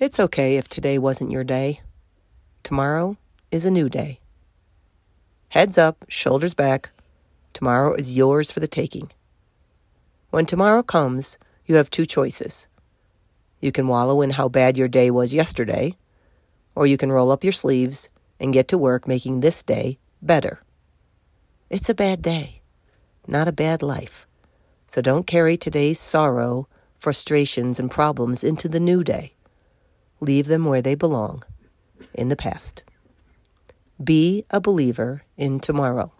It's okay if today wasn't your day. Tomorrow is a new day. Heads up, shoulders back. Tomorrow is yours for the taking. When tomorrow comes, you have two choices. You can wallow in how bad your day was yesterday, or you can roll up your sleeves and get to work making this day better. It's a bad day, not a bad life. So don't carry today's sorrow, frustrations, and problems into the new day. Leave them where they belong, in the past. Be a believer in tomorrow.